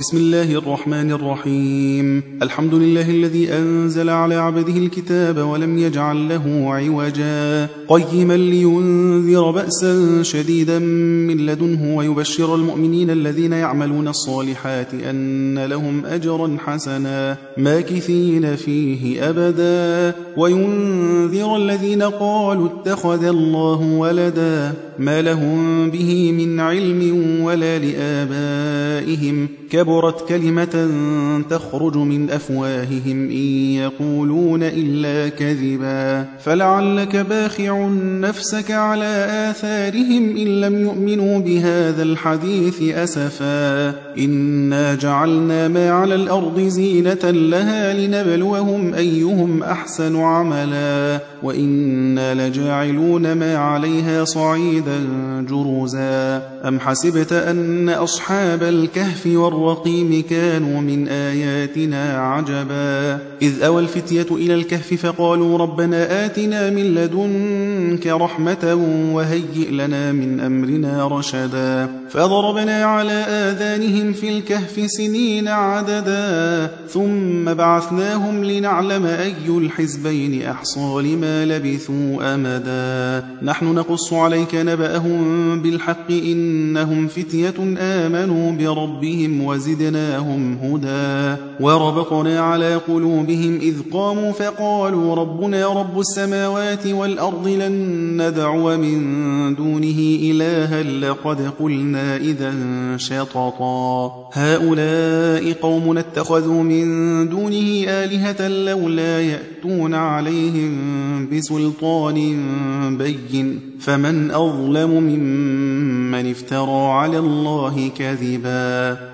بسم الله الرحمن الرحيم. الحمد لله الذي أنزل على عبده الكتاب ولم يجعل له عوجا. قيما لينذر بأسا شديدا من لدنه ويبشر المؤمنين الذين يعملون الصالحات أن لهم أجرا حسنا. ماكثين فيه أبدا. وينذر الذين قالوا اتخذ الله ولدا. ما لهم به من علم ولا لآبائهم كبرت كلمة تخرج من أفواههم إن يقولون إلا كذبا فلعلك باخع نفسك على آثارهم إن لم يؤمنوا بهذا الحديث أسفا إنا جعلنا ما على الأرض زينة لها لنبلوهم أيهم أحسن عملا وإنا لجاعلون ما عليها صعيدا جرزا أم حسبت أن أصحاب الكهف والرقيم كانوا من آياتنا عجبا إذ أوى الفتية إلى الكهف فقالوا ربنا آتنا من لدنك رحمة وهيئ لنا من أمرنا رشدا فضربنا على آذانهم في الكهف سنين عددا ثم بعثناهم لنعلم أي الحزبين أحصى لما لبثوا أمدا نحن نقص عليك نبأهم بالحق إنهم فتية آمنوا بربهم وزدناهم هدى وربطنا على قلوبهم إذ قاموا فقالوا ربنا رب السماوات والأرض لن ندعو من دونه إلها لقد قلنا إذا شططا. هؤلاء قوم اتخذوا من دونه آلهة لولا يأتون عليهم بسلطان بين. فمن أظلم ممن افترى على الله كذبا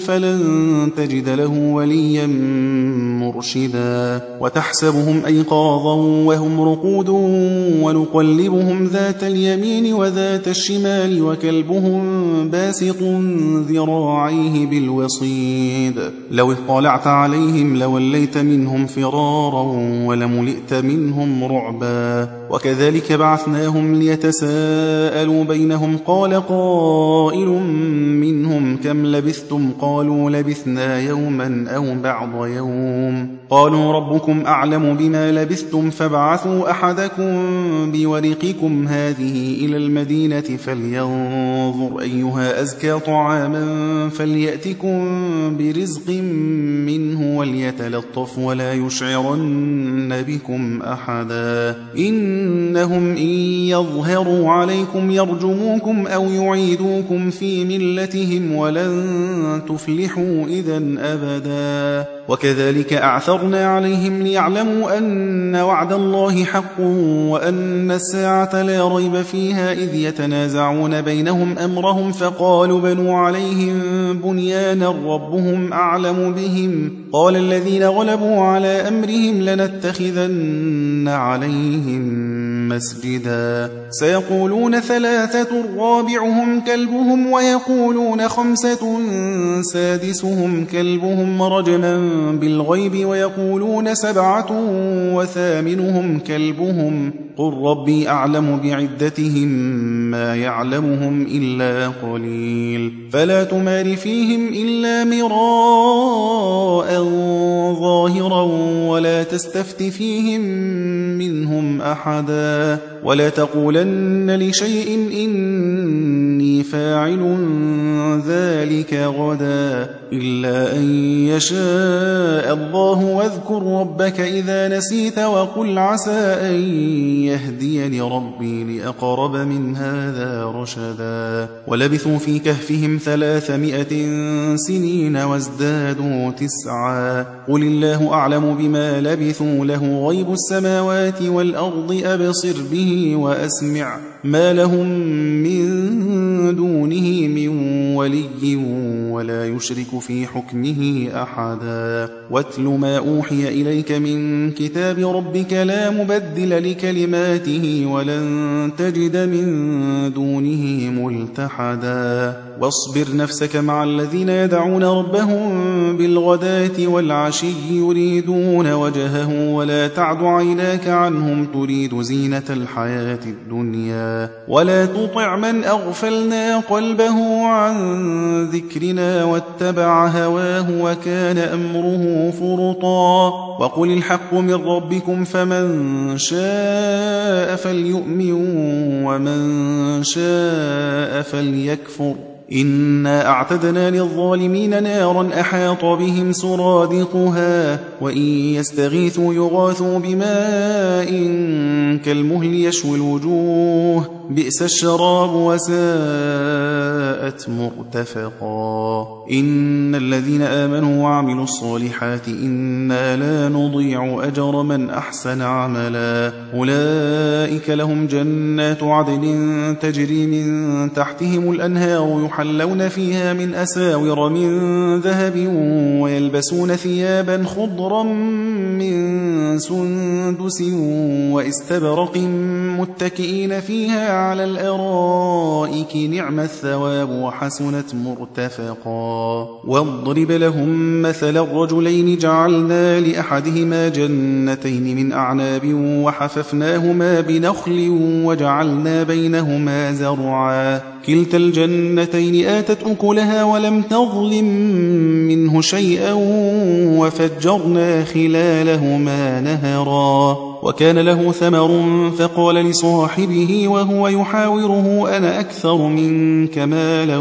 فلن تجد له وليا مرشدا. وتحسبهم أيقاظا وهم رقود ونقلبهم ذات اليمين وذات الشمال وكلبهم باسط ذراعيه بالوصيد. لو اطلعت عليهم لوليت منهم فرارا ولملئت منهم رعبا. وكذلك بعثناهم ليتساءلوا بينهم قال قائل منهم كم لبثتم؟ قالوا لبثنا يوما أو بعض يوم. قالوا ربكم أعلم بما لبثتم فابعثوا أحدكم بورقكم هذه إلى المدينة فلينظر أيها أزكى طعاما فليأتكم برزق منه وليتلطف ولا يشعرن بكم أحدا. إنهم إن يظهروا عليكم يرجموكم أو يعيدوكم في ملتهم ولن تفلحوا إذا أبدا. وكذلك أعثرنا عليهم ليعلموا أن وعد الله حق وأن الساعة لا ريب فيها إذ يتنازعون بينهم أمرهم فقالوا بنوا عليهم بنيانا ربهم أعلم بهم قال الذين غلبوا على أمرهم لنتخذن عليهم مسجدا. سيقولون ثلاثة رابعهم كلبهم ويقولون خمسة سادسهم كلبهم رجما بالغيب ويقولون سبعة وثامنهم كلبهم. قل ربي أعلم بعدتهم ما يعلمهم إلا قليل. فلا تمار فيهم إلا مراء ظاهرا ولا تستفت فيهم منهم أحدا. مَا ولا تقولن لشيء إني فاعل ذلك غدا إلا أن يشاء الله واذكر ربك إذا نسيت وقل عسى أن يهديني ربي لأقرب من هذا رشدا ولبثوا في كهفهم ثلاثمائة سنين وازدادوا تسعا قل الله أعلم بما لبثوا له غيب السماوات والأرض أبصر به به وأسمع ما لهم من دونه من ولي ولا يشرك في حكمه أحدا. واتل ما أوحي إليك من كتاب ربك لا مبدل لكلماته ولن تجد من دونه ملتحدا. واصبر نفسك مع الذين يدعون ربهم بالغداة والعشي يريدون وجهه ولا تعد عيناك عنهم تريد زينة الحياة الدنيا. ولا تطع من أغفلنا قلبه عن ذكرنا واتبع هواه وكان أمره فرطا وقل الحق من ربكم فمن شاء فليؤمن ومن شاء فليكفر إنا أعتدنا للظالمين نارا أحاط بهم سرادقها وإن يستغيثوا يغاثوا بماء كالمهل يشوي الوجوه بئس الشراب وساءت مرتفقا. إن الذين آمنوا وعملوا الصالحات إنا لا نضيع أجر من أحسن عملا. أولئك لهم جنات عدن تجري من تحتهم الأنهار يحلون فيها من أساور من ذهب ويلبسون ثيابا خضرا من سندس وإستبرق متكئين فيها على الأرائك نعم الثواب وحسنت مرتفقا. واضرب لهم مثل الرجلين جعلنا لأحدهما جنتين من أعناب وحففناهما بنخل وجعلنا بينهما زرعا. كلتا الجنتين آتت أكلها ولم تظلم منه شيئا وفجرنا خلالهما نهرا. وكان له ثمر فقال لصاحبه وهو يحاوره أنا أكثر منك مالا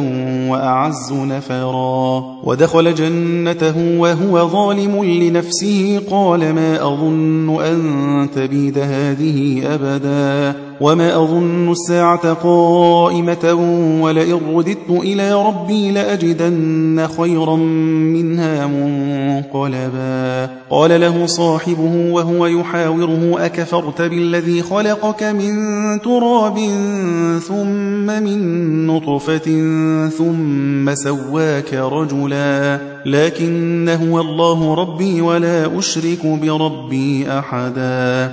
وأعز نفرا. ودخل جنته وهو ظالم لنفسه قال ما أظن أن تبيد هذه أبدا. وما أظن الساعة قائمة ولئن رددت إلى ربي لأجدن خيرا منها منقلبا قال له صاحبه وهو يحاوره أكفرت بالذي خلقك من تراب ثم من نطفة ثم سواك رجلا لكن هو الله ربي ولا أشرك بربي أحدا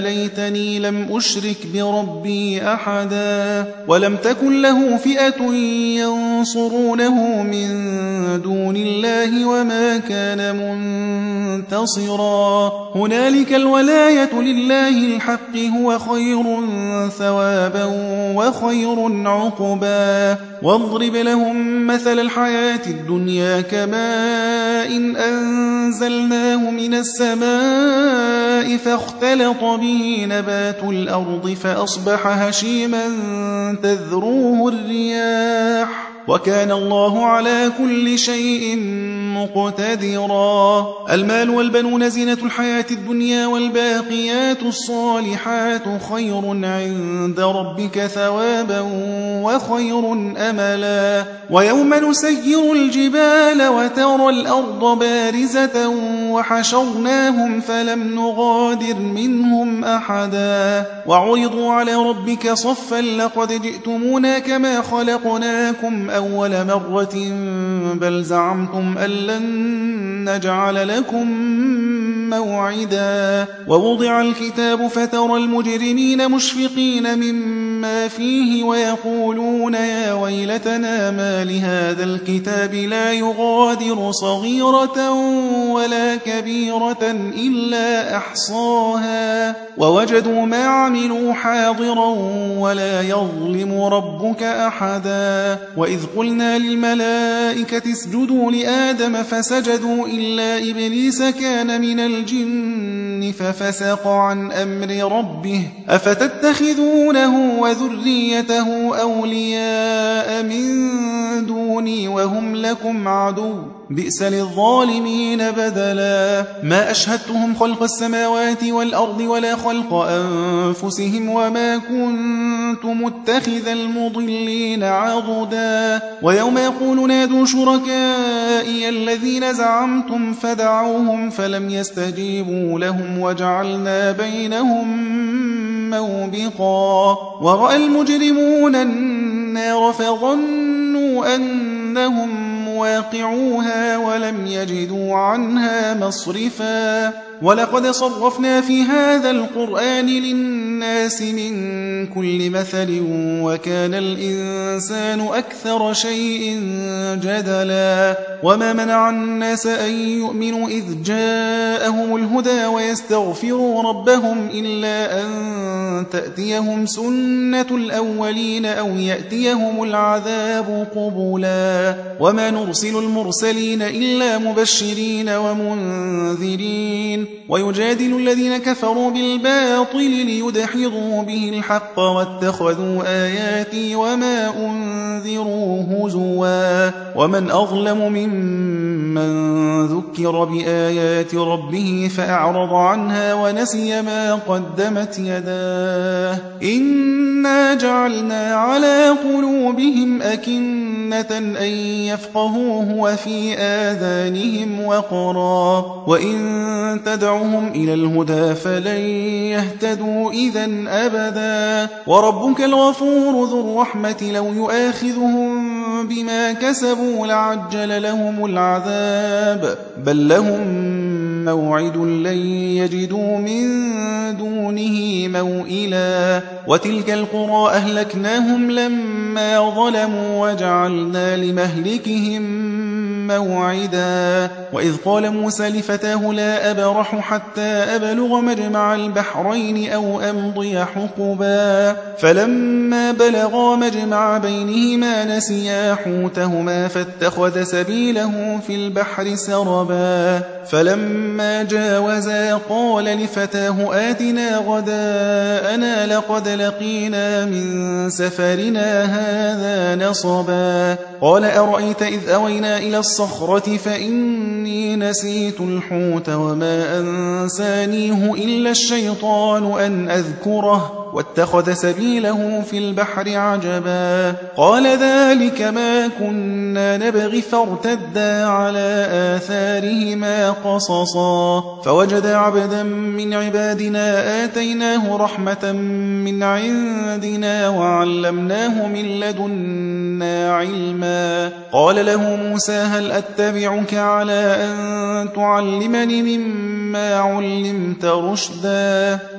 ليتني لم أشرك بربي أحدا ولم تكن له فئة ينصرونه من دون الله وما كان منتصرا. هنالك الولاية لله الحق هو خير ثوابا وخير عقبا. واضرب لهم مثل الحياة الدنيا كماء إن أنزلناه من السماء فاختلط به نبات الأرض فأصبح هشيما تذروه الرياح وكان الله على كل شيء مقتدرا. المال والبنون زينة الحياة الدنيا والباقيات الصالحات خير عند ربك ثوابا وخير أملا. ويوم نسير الجبال وترى الأرض بارزة وحشرناهم فلم نغادر منهم أحدا. وعرضوا على ربك صفا لقد جئتمونا كما خلقناكم أول مرة بل زعمتم أن لن نجعل لكم موعدا. ووضع الكتاب فترى المجرمين مشفقين مما فيه ويقولون يا ويلتنا ما لهذا الكتاب لا يغادر صغيرة ولا كبيرة إلا أحصاها. ووجدوا ما عملوا حاضرا ولا يظلم ربك أحدا. وإذ قلنا للملائكة اسجدوا لآدم فسجدوا إلا إبليس كان من الجن ففسق عن أمر ربه أفتتخذونه وذريته أولياء من دوني وهم لكم عدو. بئس للظالمين بدلا. ما أشهدتهم خلق السماوات والأرض ولا خلق أنفسهم وما كنت متخذ المضلين عضدا. ويوم يقول نادوا شركائي الذين زعمتم فدعوهم فلم يستجيبوا لهم وجعلنا بينهم موبقا. ورأى المجرمون النار فظنوا أنهم مواقعوها ولم يجدوا عنها مصرفا. ولقد صرفنا في هذا القرآن للناس من كل مثل وكان الإنسان أكثر شيء جدلا وما منع الناس أن يؤمنوا إذ جاءهم الهدى ويستغفروا ربهم إلا أن تأتيهم سنة الأولين أو يأتيهم العذاب قبلا وما نرسل المرسلين إلا مبشرين ومنذرين ويجادل الذين كفروا بالباطل ليدحضوا به الحق واتخذوا آياتي وما أنذروا هزوا. ومن أظلم ممن ذكر بآيات ربه فأعرض عنها ونسي ما قدمت يداه. إنا جعلنا على قلوبهم أكنة أن يفقهوه وفي آذانهم وقرا. وإن تدعهم إلى الهدى فلن يهتدوا إذا أبدا. وربك الغفور ذو الرحمة لو يؤاخذهم بما كسبوا لعجل لهم العذاب. بل لهم موعد لن يجدوا من دونه موئلا. وتلك القرى أهلكناهم لما ظلموا وجعلنا لمهلكهم موعدا. وإذ قال موسى لفتاه لا أبرح حتى أبلغ مجمع البحرين أو أمضي حقبا. فلما بلغا مجمع بينهما نسيا حوتهما فاتخذ سبيله في البحر سربا. فلما جاوزا قال لفتاه آتنا غداءنا لقد لقينا من سفرنا هذا نصبا. قال أرأيت إذ أوينا إلى الصخرة فإني نسيت الحوت وما أنسانيه إلا الشيطان أن أذكره واتخذ سبيله في البحر عجبا. قال ذلك ما كنا نبغي فارتدا على آثارهما قصصا. فوجد عبدا من عبادنا آتيناه رحمة من عندنا وعلمناه من لدنا علما. قال له موسى هل أتبعك على أن تعلمني مما علمت رشدا؟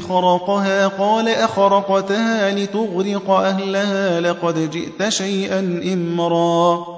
خرقها قال أخرقتها لتغرق أهلها لقد جئت شيئا إمرا.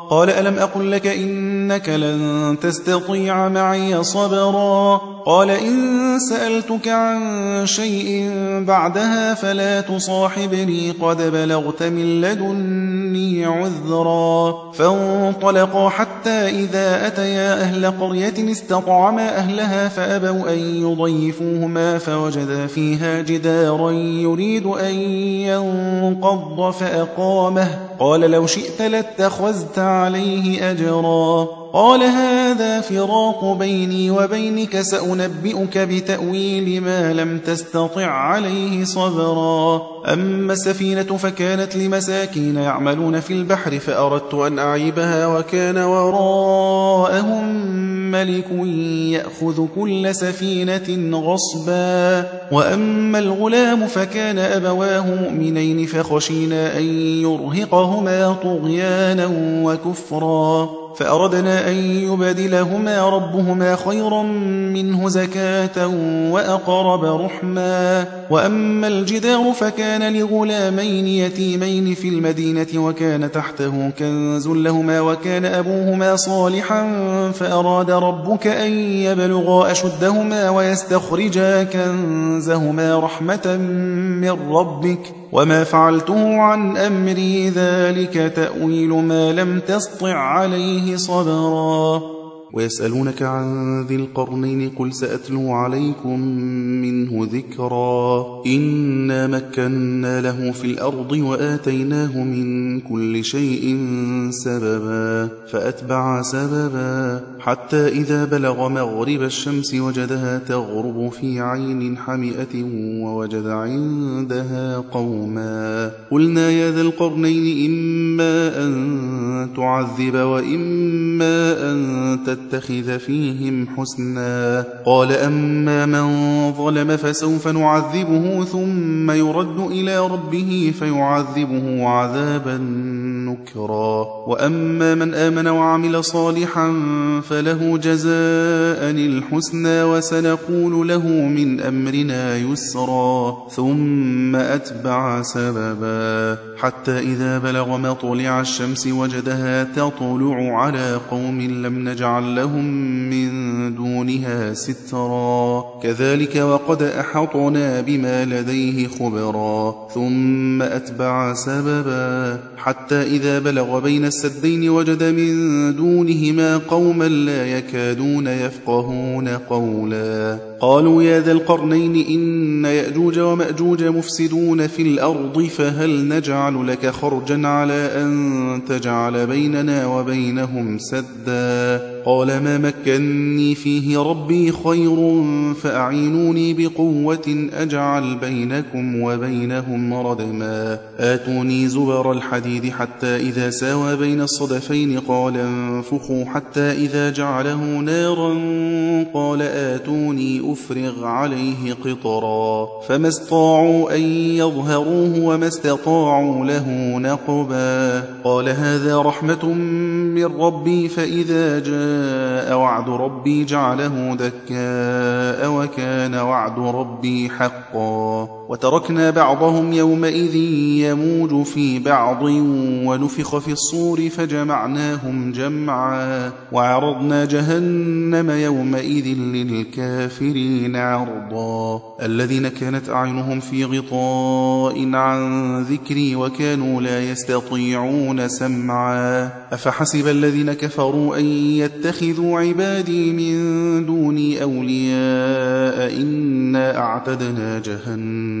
قال ألم أقل لك إنك لن تستطيع معي صبرا قال إن سألتك عن شيء بعدها فلا تصاحبني قد بلغت من لدني عذرا فانطلقا حتى إذا أتيا أهل قرية استطعما أهلها فأبوا أن يضيفوهما فوجدا فيها جدارا يريد أن ينقض فأقامه قال لو شئت لاتخذت عليه أجرا. قال هذا فراق بيني وبينك سأنبئك بتأويل ما لم تستطع عليه صبرا. أما السفينة فكانت لمساكين يعملون في البحر فأردت أن أعيبها وكان وراءهم ملك يأخذ كل سفينة غصبا. وأما الغلام فكان أبواه مؤمنين فخشينا أن يرهقهما طغيانا وكفرا. فأردنا أن يبدلهما ربهما خيرا منه زكاة وأقرب رحما. وأما الجدار فكان لغلامين يتيمين في المدينة وكان تحته كنز لهما وكان أبوهما صالحا فأراد ربك أن يبلغا أشدهما ويستخرجا كنزهما رحمة من ربك. وما فعلته عن أمري ذلك تأويل ما لم تسطع عليه صبرا ويسألونك عن ذي القرنين قل سأتلو عليكم منه ذكرا. إنا مكنا له في الأرض وآتيناه من كل شيء سببا فأتبع سببا. حتى إذا بلغ مغرب الشمس وجدها تغرب في عين حمئة ووجد عندها قوما. قلنا يا ذا القرنين إما أن تعذب وإما أن تتخذ فيهم حسنا. قال أما من ظلم فسوف نعذبه ثم يرد إلى ربه فيعذبه عذابا نكرا. وأما من آمن وعمل صالحا فله جزاء الحسنى وسنقول له من أمرنا يسرا. ثم أتبع سببا. حتى إذا بلغ مطلع الشمس وجدها تطلع على قوم لم نجعل لهم من دونها سترا. كذلك وقد أحطنا بما لديه خبرا. ثم أتبع سببا. حتى إذا بلغ بين السدين وجد من دونهما قوما لا يكادون يفقهون قولا. قالوا يا ذا القرنين إن يأجوج ومأجوج مفسدون في الأرض فهل نجعل لك خرجا على أن تجعل بيننا وبينهم سدا؟ قال ما مكني فيه ربي خير فأعينوني بقوة أجعل بينكم وبينهم ردما. آتوني زبر الحديد حتى إذا ساوى بين الصدفين قال انفخوا حتى إذا جعله نارا قال آتوني أفرغ عليه قطرا. فما استطاعوا أن يظهروه وما استطاعوا له نقبا. قال هذا رحمة من ربي فإذا جاء وعد ربي جعله دكاء وكان وعد ربي حقا. وتركنا بعضهم يومئذ يموج في بعض ونفخ في الصور فجمعناهم جمعا وعرضنا جهنم يومئذ للكافرين عرضا الذين كانت أعينهم في غطاء عن ذكري وكانوا لا يستطيعون سمعا أفحسب الذين كفروا أن يتخذوا عبادي من دوني أولياء إنا أعتدنا جهنم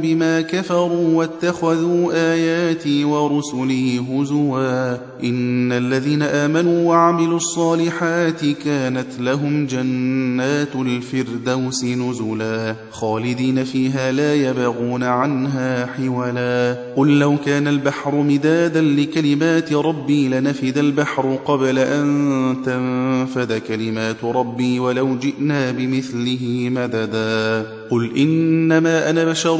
بما كفروا واتخذوا آياتي ورسلي هزوا. إن الذين آمنوا وعملوا الصالحات كانت لهم جنات الفردوس نزلا. خالدين فيها لا يبغون عنها حولا. قل لو كان البحر مدادا لكلمات ربي لنفد البحر قبل أن تنفذ كلمات ربي ولو جئنا بمثله مددا. قل إنما أنا بشر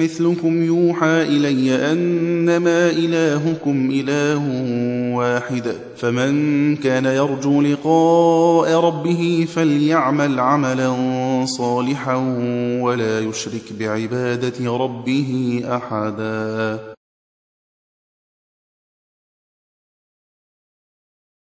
مثلكم يوحى إلي أنما إلهكم إله واحد فمن كان يرجو لقاء ربه فليعمل عملا صالحا ولا يشرك بعبادة ربه أحدا